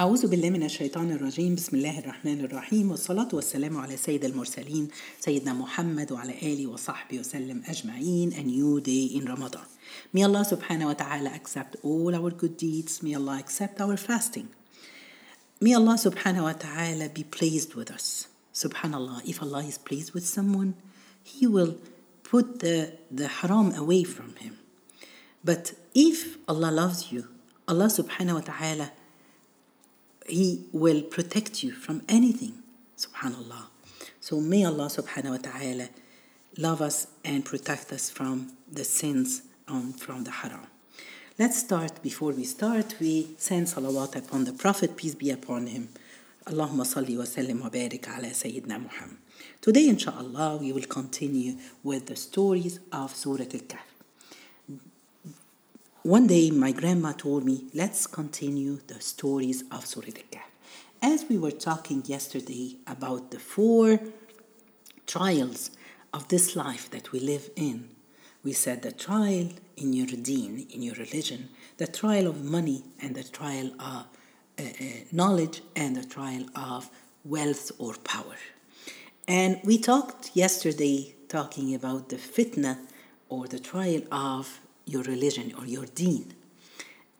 أعوذ بالله من الشيطان الرجيم بسم الله الرحمن الرحيم والصلاة والسلام على سيد المرسلين سيدنا محمد وعلى آله وصحبه وسلم أجمعين a new day in Ramadan May Allah subhanahu wa ta'ala accept all our good deeds May Allah accept our fasting May Allah subhanahu wa ta'ala be pleased with us Subhanallah if Allah is pleased with someone He will put the, the haram away from him but if Allah loves you Allah subhanahu wa ta'ala he will protect you from anything. Subhanallah. So may Allah subhanahu wa ta'ala love us and protect us from the sins and from the haram. Let's start. Before we start, we send salawat upon the Prophet, peace be upon him. Allahumma salli wa sallim wa barik ala Sayyidina Muhammad. Today, inshallah, we will continue with the stories of Surah Al-Kahf. One day, my grandma told me, let's continue the stories of Surah Al-Kahf. As we were talking yesterday about the four trials of this life that we live in, we said the trial in your deen, in your religion, the trial of money, and the trial of uh, uh, knowledge, and the trial of wealth or power. And we talked yesterday talking about the fitna or the trial of your religion or your deen.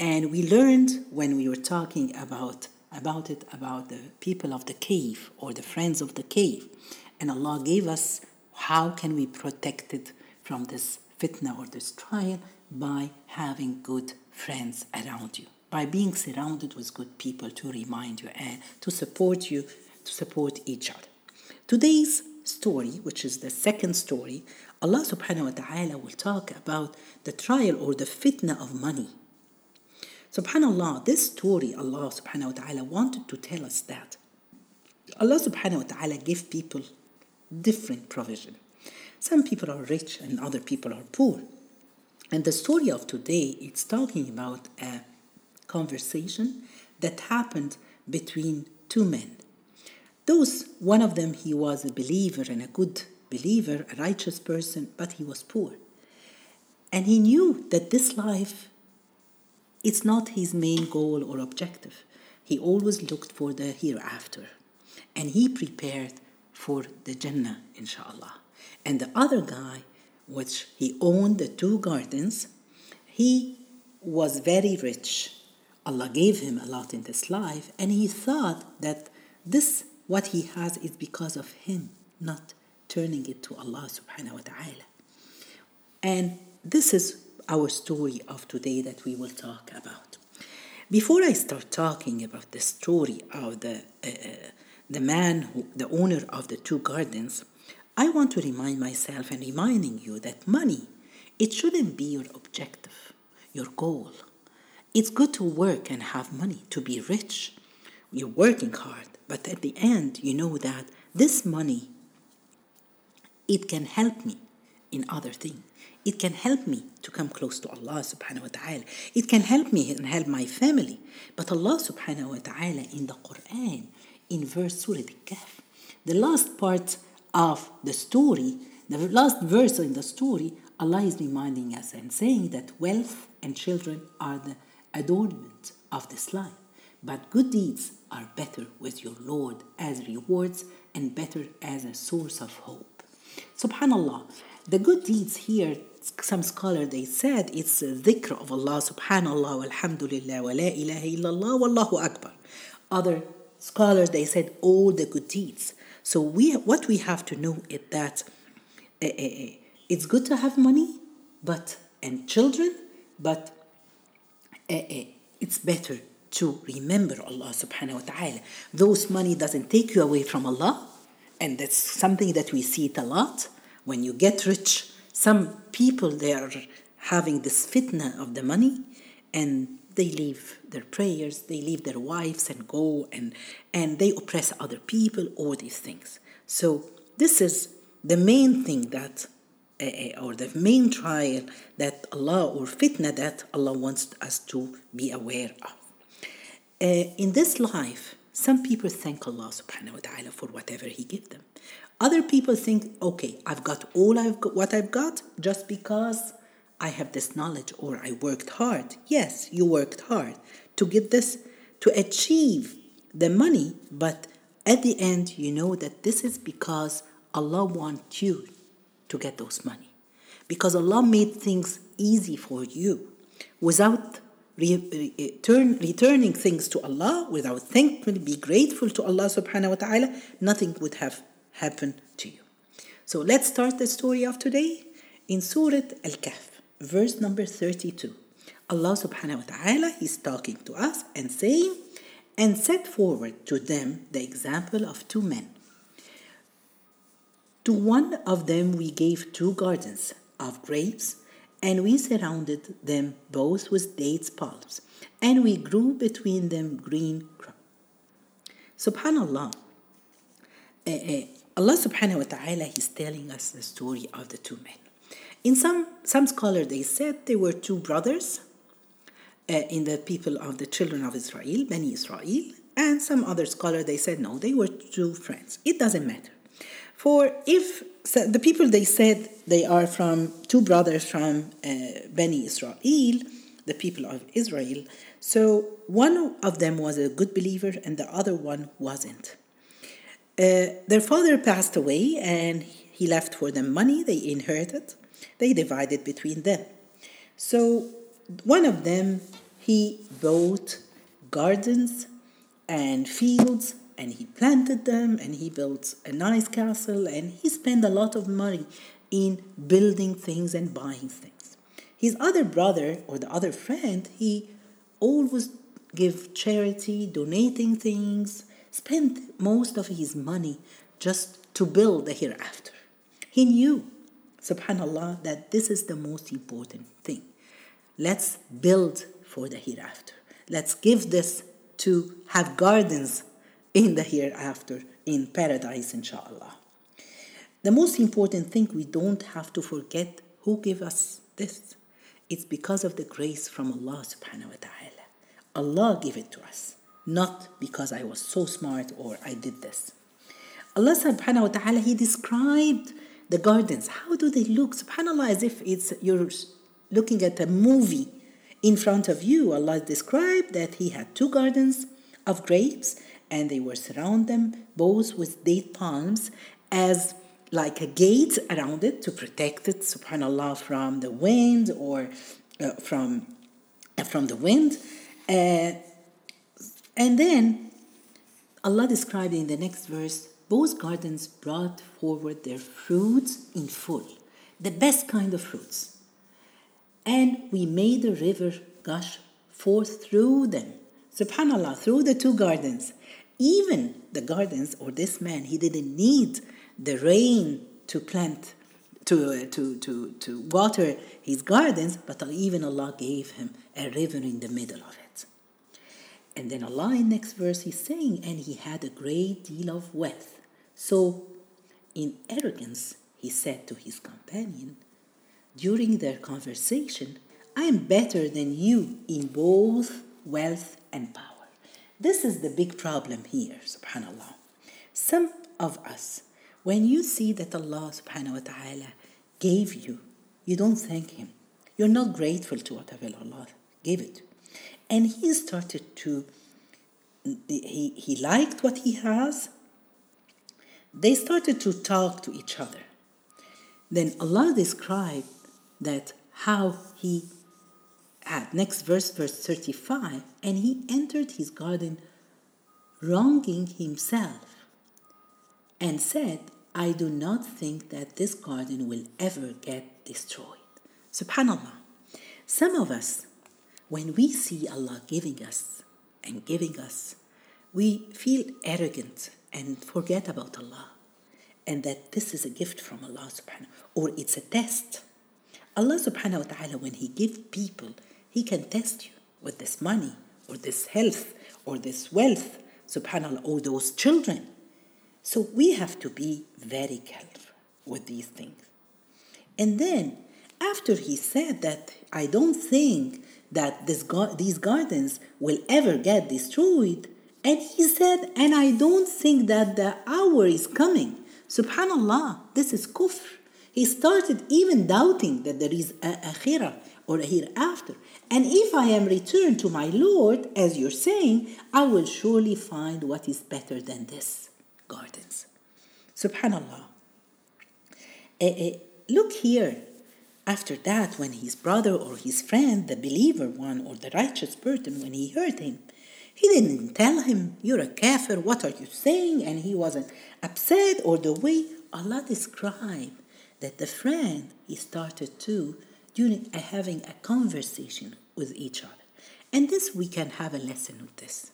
And we learned when we were talking about about it about the people of the cave or the friends of the cave. And Allah gave us how can we protect it from this fitna or this trial by having good friends around you, by being surrounded with good people to remind you and to support you, to support each other. Today's story, which is the second story, Allah subhanahu wa ta'ala will talk about the trial or the fitna of money. Subhanallah, this story, Allah subhanahu wa ta'ala wanted to tell us that Allah subhanahu wa ta'ala gave people different provision. Some people are rich and other people are poor. And the story of today, it's talking about a conversation that happened between two men. Those, one of them, he was a believer and a good believer, a righteous person, but he was poor. And he knew that this life, it's not his main goal or objective. He always looked for the hereafter. And he prepared for the Jannah, inshallah. And the other guy, which he owned the two gardens, he was very rich. Allah gave him a lot in this life, and he thought that this, what he has, is because of him, not turning it to Allah subhanahu wa ta'ala. And this is our story of today that we will talk about. Before I start talking about the story of the, uh, the man, who, the owner of the two gardens, I want to remind myself and reminding you that money, it shouldn't be your objective, your goal. It's good to work and have money, to be rich. You're working hard, but at the end, you know that this money it can help me in other things. It can help me to come close to Allah subhanahu wa ta'ala. It can help me and help my family. But Allah subhanahu wa ta'ala in the Quran, in verse Surah Al-Kahf, the last part of the story, the last verse in the story, Allah is reminding us and saying that wealth and children are the adornment of this life. But good deeds are better with your Lord as rewards and better as a source of hope. Subhanallah. The good deeds here, some scholar they said it's dhikr of Allah, subhanallah, walhamdulillah, wa la ilaha illallah, wallahu akbar. Other scholars they said all the good deeds. So we, what we have to know is that uh, uh, it's good to have money, but and children, but uh, it's better to remember Allah subhanahu wa ta'ala. Those money doesn't take you away from Allah, and that's something that we see it a lot. When you get rich some people they are having this fitna of the money and they leave their prayers they leave their wives and go and and they oppress other people all these things. So this is the main thing that uh, or the main trial that Allah or fitna that Allah wants us to be aware of. Uh, in this life some people thank Allah subhanahu wa ta'ala for whatever He gave them. Other people think, okay, I've got all I've got, what I've got just because I have this knowledge or I worked hard. Yes, you worked hard to get this, to achieve the money, but at the end, you know that this is because Allah wants you to get those money. Because Allah made things easy for you without return, returning things to Allah, without thankful, be grateful to Allah subhanahu wa ta'ala, nothing would have happened to you. So let's start the story of today in Surah Al-Kahf, verse number 32. Allah subhanahu wa ta'ala is talking to us and saying, and set forward to them the example of two men. To one of them we gave two gardens of grapes, and we surrounded them both with dates palms, and we grew between them green crops. Subhanallah. Uh, uh, Allah subhanahu wa ta'ala is telling us the story of the two men. In some some scholars they said they were two brothers uh, in the people of the children of Israel, Bani Israel, and some other scholar they said no, they were two friends. It doesn't matter. For if so the people they said they are from two brothers from uh, Bani Israel, the people of Israel, so one of them was a good believer and the other one wasn't. Uh, their father passed away and he left for them money they inherited. They divided between them. So one of them he bought gardens and fields and he planted them and he built a nice castle and he spent a lot of money in building things and buying things. His other brother or the other friend, he always give charity, donating things, spent most of his money just to build the hereafter. He knew, subhanallah, that this is the most important thing. Let's build for the hereafter. Let's give this to have gardens in the hereafter, in paradise, inshallah. The most important thing we don't have to forget who gave us this. It's because of the grace from Allah subhanahu wa ta'ala. Allah gave it to us, not because I was so smart or I did this. Allah subhanahu wa ta'ala, He described the gardens. How do they look? Subhanallah, as if it's you're looking at a movie in front of you, Allah described that He had two gardens of grapes and they were surround them both with date palms as like a gate around it to protect it, subhanallah, from the wind or uh, from, uh, from the wind. Uh, and then Allah described in the next verse both gardens brought forward their fruits in full, the best kind of fruits and we made the river gush forth through them. Subhanallah, through the two gardens. Even the gardens, or this man, he didn't need the rain to plant, to, uh, to, to, to water his gardens, but even Allah gave him a river in the middle of it. And then Allah in next verse is saying, and he had a great deal of wealth. So in arrogance, he said to his companion, during their conversation, I am better than you in both wealth and power. This is the big problem here, subhanAllah. Some of us, when you see that Allah subhanahu wa ta'ala gave you, you don't thank Him. You're not grateful to whatever Allah gave it. And He started to, he, he liked what He has. They started to talk to each other. Then Allah described that how he had next verse verse 35 and he entered his garden wronging himself and said i do not think that this garden will ever get destroyed. Subhanallah. Some of us when we see allah giving us and giving us we feel arrogant and forget about allah and that this is a gift from allah subhanahu or it's a test. Allah subhanahu wa ta'ala, when He gives people, He can test you with this money or this health or this wealth, subhanAllah, or those children. So we have to be very careful with these things. And then, after he said that, I don't think that this these gardens will ever get destroyed, and he said, and I don't think that the hour is coming. Subhanallah, this is kufr. He started even doubting that there is a akhirah or hereafter. And if I am returned to my Lord, as you're saying, I will surely find what is better than this gardens. Subhanallah. Uh, uh, look here. After that, when his brother or his friend, the believer one or the righteous person, when he heard him, he didn't tell him, You're a kafir, what are you saying? And he wasn't upset, or the way Allah described that the friend, he started to during a, having a conversation with each other. And this, we can have a lesson with this.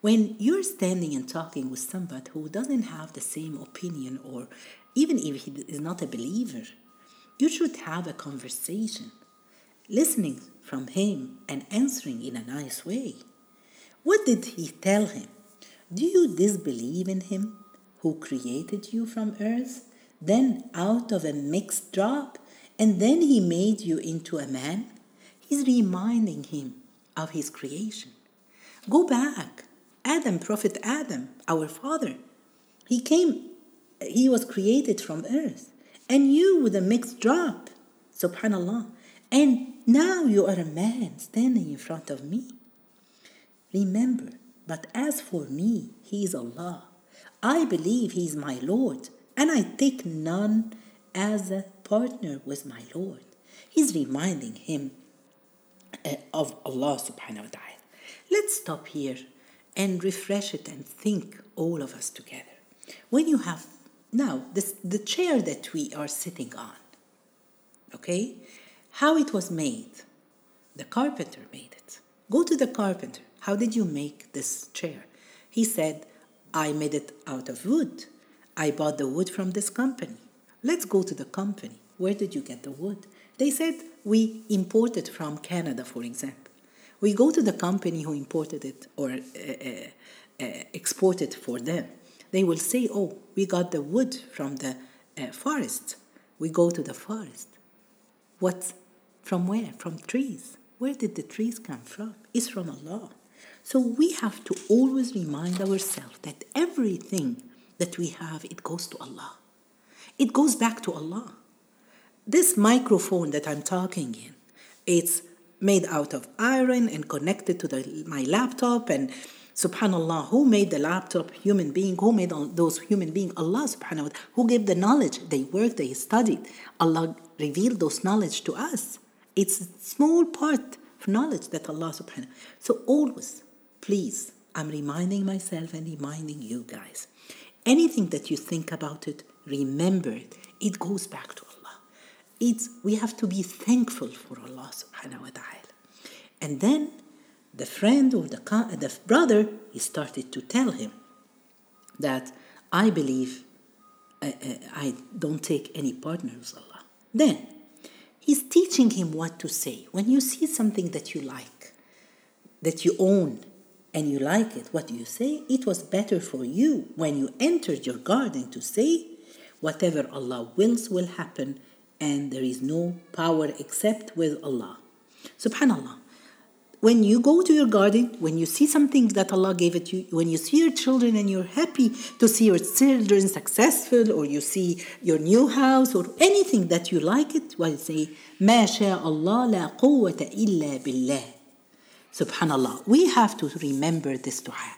When you're standing and talking with somebody who doesn't have the same opinion, or even if he is not a believer, you should have a conversation, listening from him and answering in a nice way. What did he tell him? Do you disbelieve in him who created you from earth, then out of a mixed drop, and then he made you into a man? He's reminding him of his creation. Go back. Adam, Prophet Adam, our father, he came, he was created from earth, and you with a mixed drop, subhanallah. And now you are a man standing in front of me. Remember, but as for me, He is Allah. I believe He is my Lord, and I take none as a partner with my Lord. He's reminding him uh, of Allah subhanahu wa ta'ala. Let's stop here and refresh it and think all of us together. When you have now this the chair that we are sitting on, okay, how it was made. The carpenter made it. Go to the carpenter. How did you make this chair? He said, I made it out of wood. I bought the wood from this company. Let's go to the company. Where did you get the wood? They said, We imported from Canada, for example. We go to the company who imported it or uh, uh, uh, exported for them. They will say, Oh, we got the wood from the uh, forest. We go to the forest. What? From where? From trees. Where did the trees come from? It's from Allah. So we have to always remind ourselves that everything that we have, it goes to Allah. It goes back to Allah. This microphone that I'm talking in, it's made out of iron and connected to the, my laptop and subhanallah who made the laptop human being who made those human beings allah subhanahu wa ta'ala who gave the knowledge they worked they studied allah revealed those knowledge to us it's a small part of knowledge that allah subhanahu so always Please, I'm reminding myself and reminding you guys. Anything that you think about it, remember it. It goes back to Allah. It's we have to be thankful for Allah subhanahu wa ta'ala. And then the friend or the, the brother, he started to tell him that I believe uh, uh, I don't take any partners, Allah. Then he's teaching him what to say. When you see something that you like, that you own, and you like it, what do you say? It was better for you when you entered your garden to say, Whatever Allah wills will happen, and there is no power except with Allah. Subhanallah. When you go to your garden, when you see something that Allah gave it you, when you see your children and you're happy to see your children successful, or you see your new house, or anything that you like it, well, say, ما شاء الله لا قوة إلا بالله. Subhanallah. We have to remember this dua.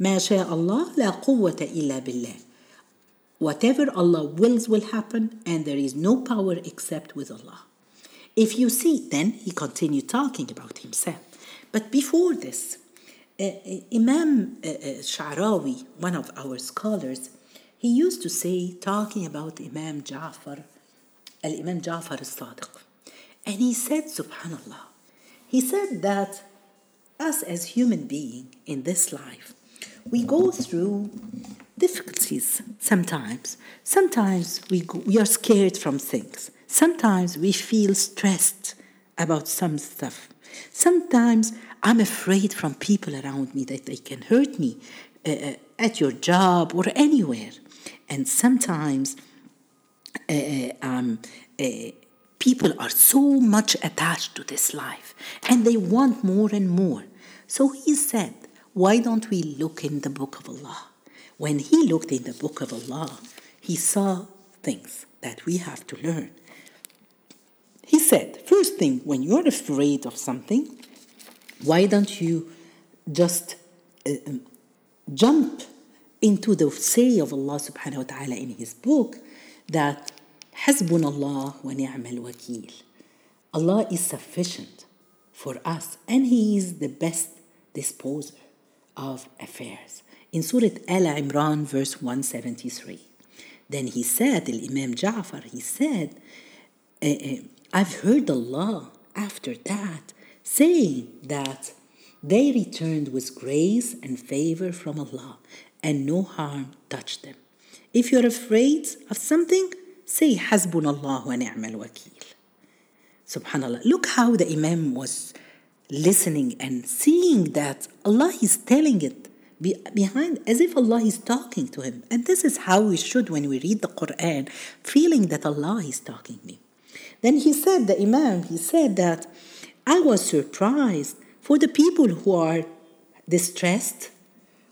ما شاء الله لا قوة إلا بالله. Whatever Allah wills will happen, and there is no power except with Allah. If you see, then he continued talking about himself. But before this, uh, uh Imam uh, uh, Sha'rawi, one of our scholars, he used to say, talking about Imam Ja'far, Al Imam Ja'far al Sadiq, and he said, Subhanallah, he said that us as human being in this life, we go through difficulties sometimes. Sometimes we, go, we are scared from things. Sometimes we feel stressed about some stuff. Sometimes I'm afraid from people around me that they can hurt me uh, uh at your job or anywhere. And sometimes uh, uh um, uh, people are so much attached to this life and they want more and more. So he said, Why don't we look in the book of Allah? When he looked in the book of Allah, he saw things that we have to learn. He said, First thing, when you're afraid of something, why don't you just uh, um, jump into the say of Allah subhanahu wa ta'ala in his book that Hasbunallah wa ni'mal wakil. Allah is sufficient for us and he is the best disposer of affairs. In Surah Al Imran verse 173. Then he said, the Imam Ja'far, he said, uh, uh, I've heard Allah after that saying that they returned with grace and favor from Allah, and no harm touched them. If you're afraid of something, say Hasbunallah wa ni'mal wakil. Subhanallah. Look how the Imam was listening and seeing that Allah is telling it behind as if Allah is talking to him. And this is how we should when we read the Quran, feeling that Allah is talking to me. Then he said, the Imam, he said that I was surprised for the people who are distressed.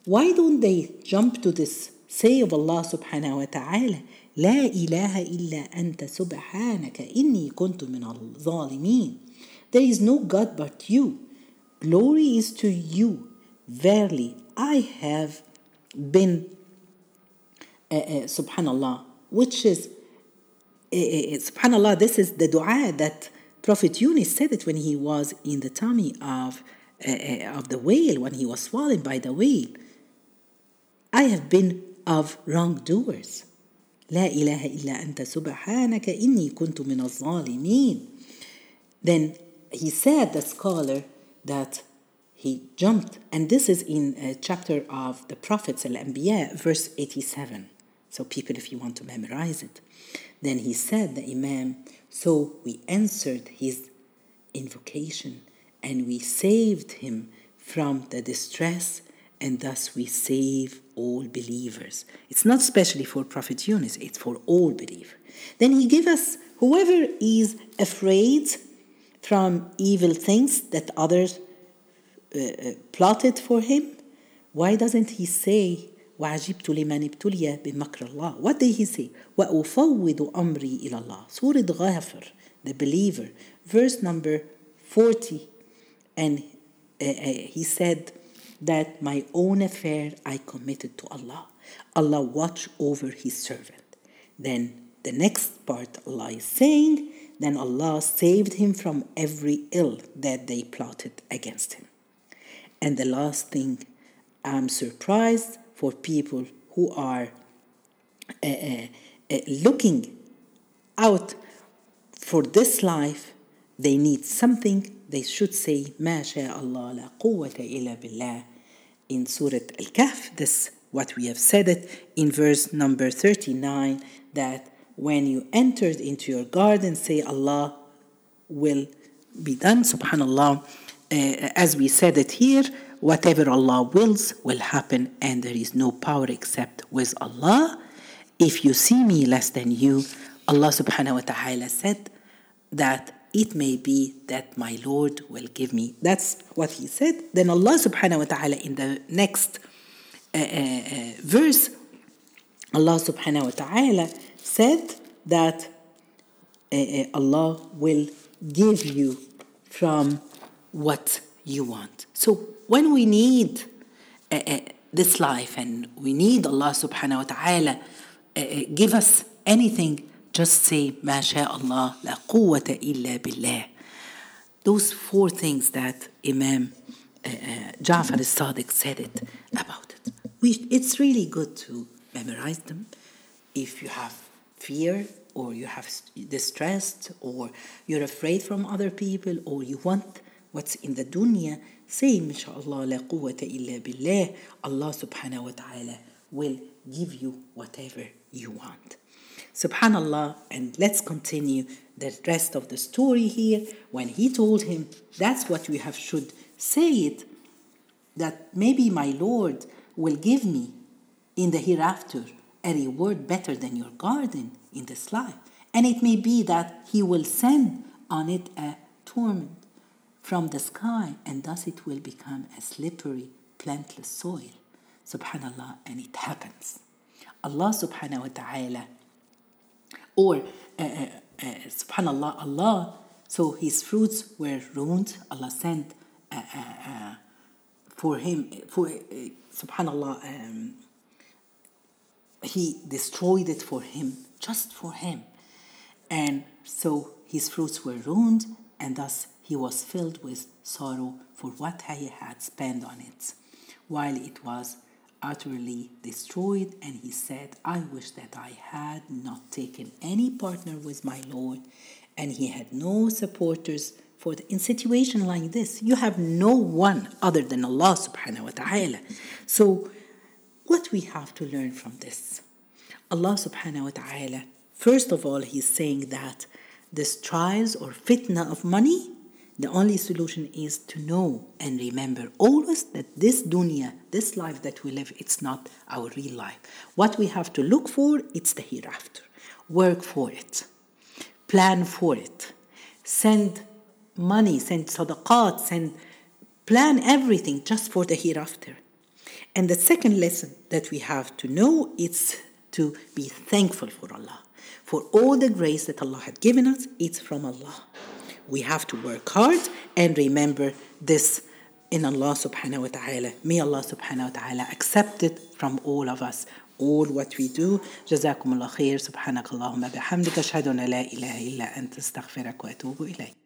Why don't they jump to this say of Allah subhanahu wa ta'ala لا إله إلا أنت سبحانك إني كنت من الظالمين There is no God but you. Glory is to you. Verily, I have been, uh, uh, subhanallah, which is subhanallah, this is the dua that Prophet Yunus said it when he was in the tummy of, uh, of the whale, when he was swallowed by the whale. I have been of wrongdoers. لا إله إلا أنت سبحانك إني كنت من الظالمين. Then he said, the scholar, that he jumped, and this is in a chapter of the Prophets, Al-Anbiya, verse 87. So people, if you want to memorize it. Then he said, the Imam, so we answered his invocation and we saved him from the distress and thus we save all believers. It's not specially for Prophet Yunus, it's for all believers. Then he gave us whoever is afraid from evil things that others uh, uh plotted for him, why doesn't he say وعجبت لمن ابتلي بمكر الله. What did he say? وأفوض أمري إلى الله. سورة غافر, the believer, verse number 40. And uh, uh, he said that my own affair I committed to Allah. Allah watch over his servant. Then the next part Allah is saying, then Allah saved him from every ill that they plotted against him. And the last thing, I'm surprised for people who are uh, uh, uh, looking out for this life, they need something, they should say, ما شاء الله لا قوة إلا بالله in Surah Al-Kahf. This what we have said it in verse number 39 that when you entered into your garden, say Allah will be done, subhanallah. Uh, as we said it here, whatever Allah wills will happen, and there is no power except with Allah. If you see me less than you, Allah subhanahu wa ta'ala said that it may be that my Lord will give me. That's what He said. Then Allah subhanahu wa ta'ala in the next uh, uh, verse, Allah subhanahu wa ta'ala said that uh, uh, Allah will give you from what you want. So when we need uh, uh, this life and we need Allah subhanahu wa ta'ala uh, uh give us anything, just say, ما شاء الله لا قوة إلا بالله. Those four things that Imam uh, uh, Ja'far al-Sadiq said it about it. We, it's really good to memorize them. If you have fear or you have distressed or you're afraid from other people or you want what's in the dunya, say, inshallah, la quwwata illa billah, Allah subhanahu wa ta'ala will give you whatever you want. Subhanallah, and let's continue the rest of the story here. When he told him, that's what we have should say it, that maybe my Lord will give me in the hereafter a reward better than your garden in this life. And it may be that he will send on it a torment from the sky, and thus it will become a slippery, plantless soil. Subhanallah, and it happens. Allah subhanahu wa ta'ala, or uh, uh, uh, subhanallah, Allah, so his fruits were ruined. Allah sent uh, uh, uh, for him, for subhanallah, um, he destroyed it for him, just for him. And so his fruits were ruined, and thus he was filled with sorrow for what he had spent on it, while it was utterly destroyed. And he said, I wish that I had not taken any partner with my Lord, and he had no supporters for the, in situation like this. You have no one other than Allah subhanahu wa ta'ala. So what we have to learn from this? Allah subhanahu wa ta'ala, first of all, He's saying that this trials or fitna of money, the only solution is to know and remember always that this dunya, this life that we live, it's not our real life. What we have to look for, it's the hereafter. Work for it. Plan for it. Send money, send sadaqat, send plan everything just for the hereafter. And the second lesson that we have to know is to be thankful for Allah. For all the grace that Allah had given us, it's from Allah. We have to work hard and remember this in Allah subhanahu wa ta'ala. May Allah subhanahu wa ta'ala accept it from all of us. All what we do. جزاكم الله خير سبحانك اللهم بحمدك أشهد أن لا إله إلا أنت استغفرك وأتوب إليك